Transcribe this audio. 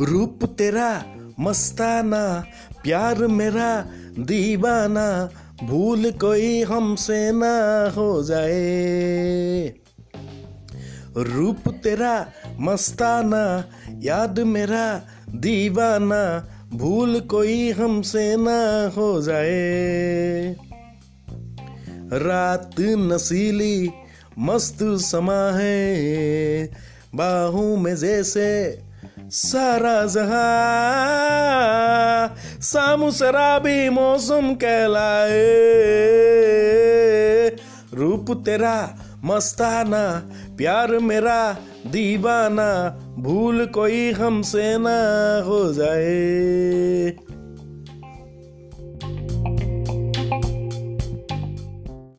रूप तेरा मस्ताना, प्यार मेरा दीवाना, भूल कोई हमसे ना हो जाए। रूप तेरा मस्ताना, याद मेरा दीवाना, भूल कोई हमसे ना हो जाए। रात नसीली मस्त समा है, बाहों में जैसे सारा जहा, सामू शराबी मौसम कहलाए। रूप तेरा मस्ताना, प्यार मेरा दीवाना, भूल कोई हमसे ना हो जाए।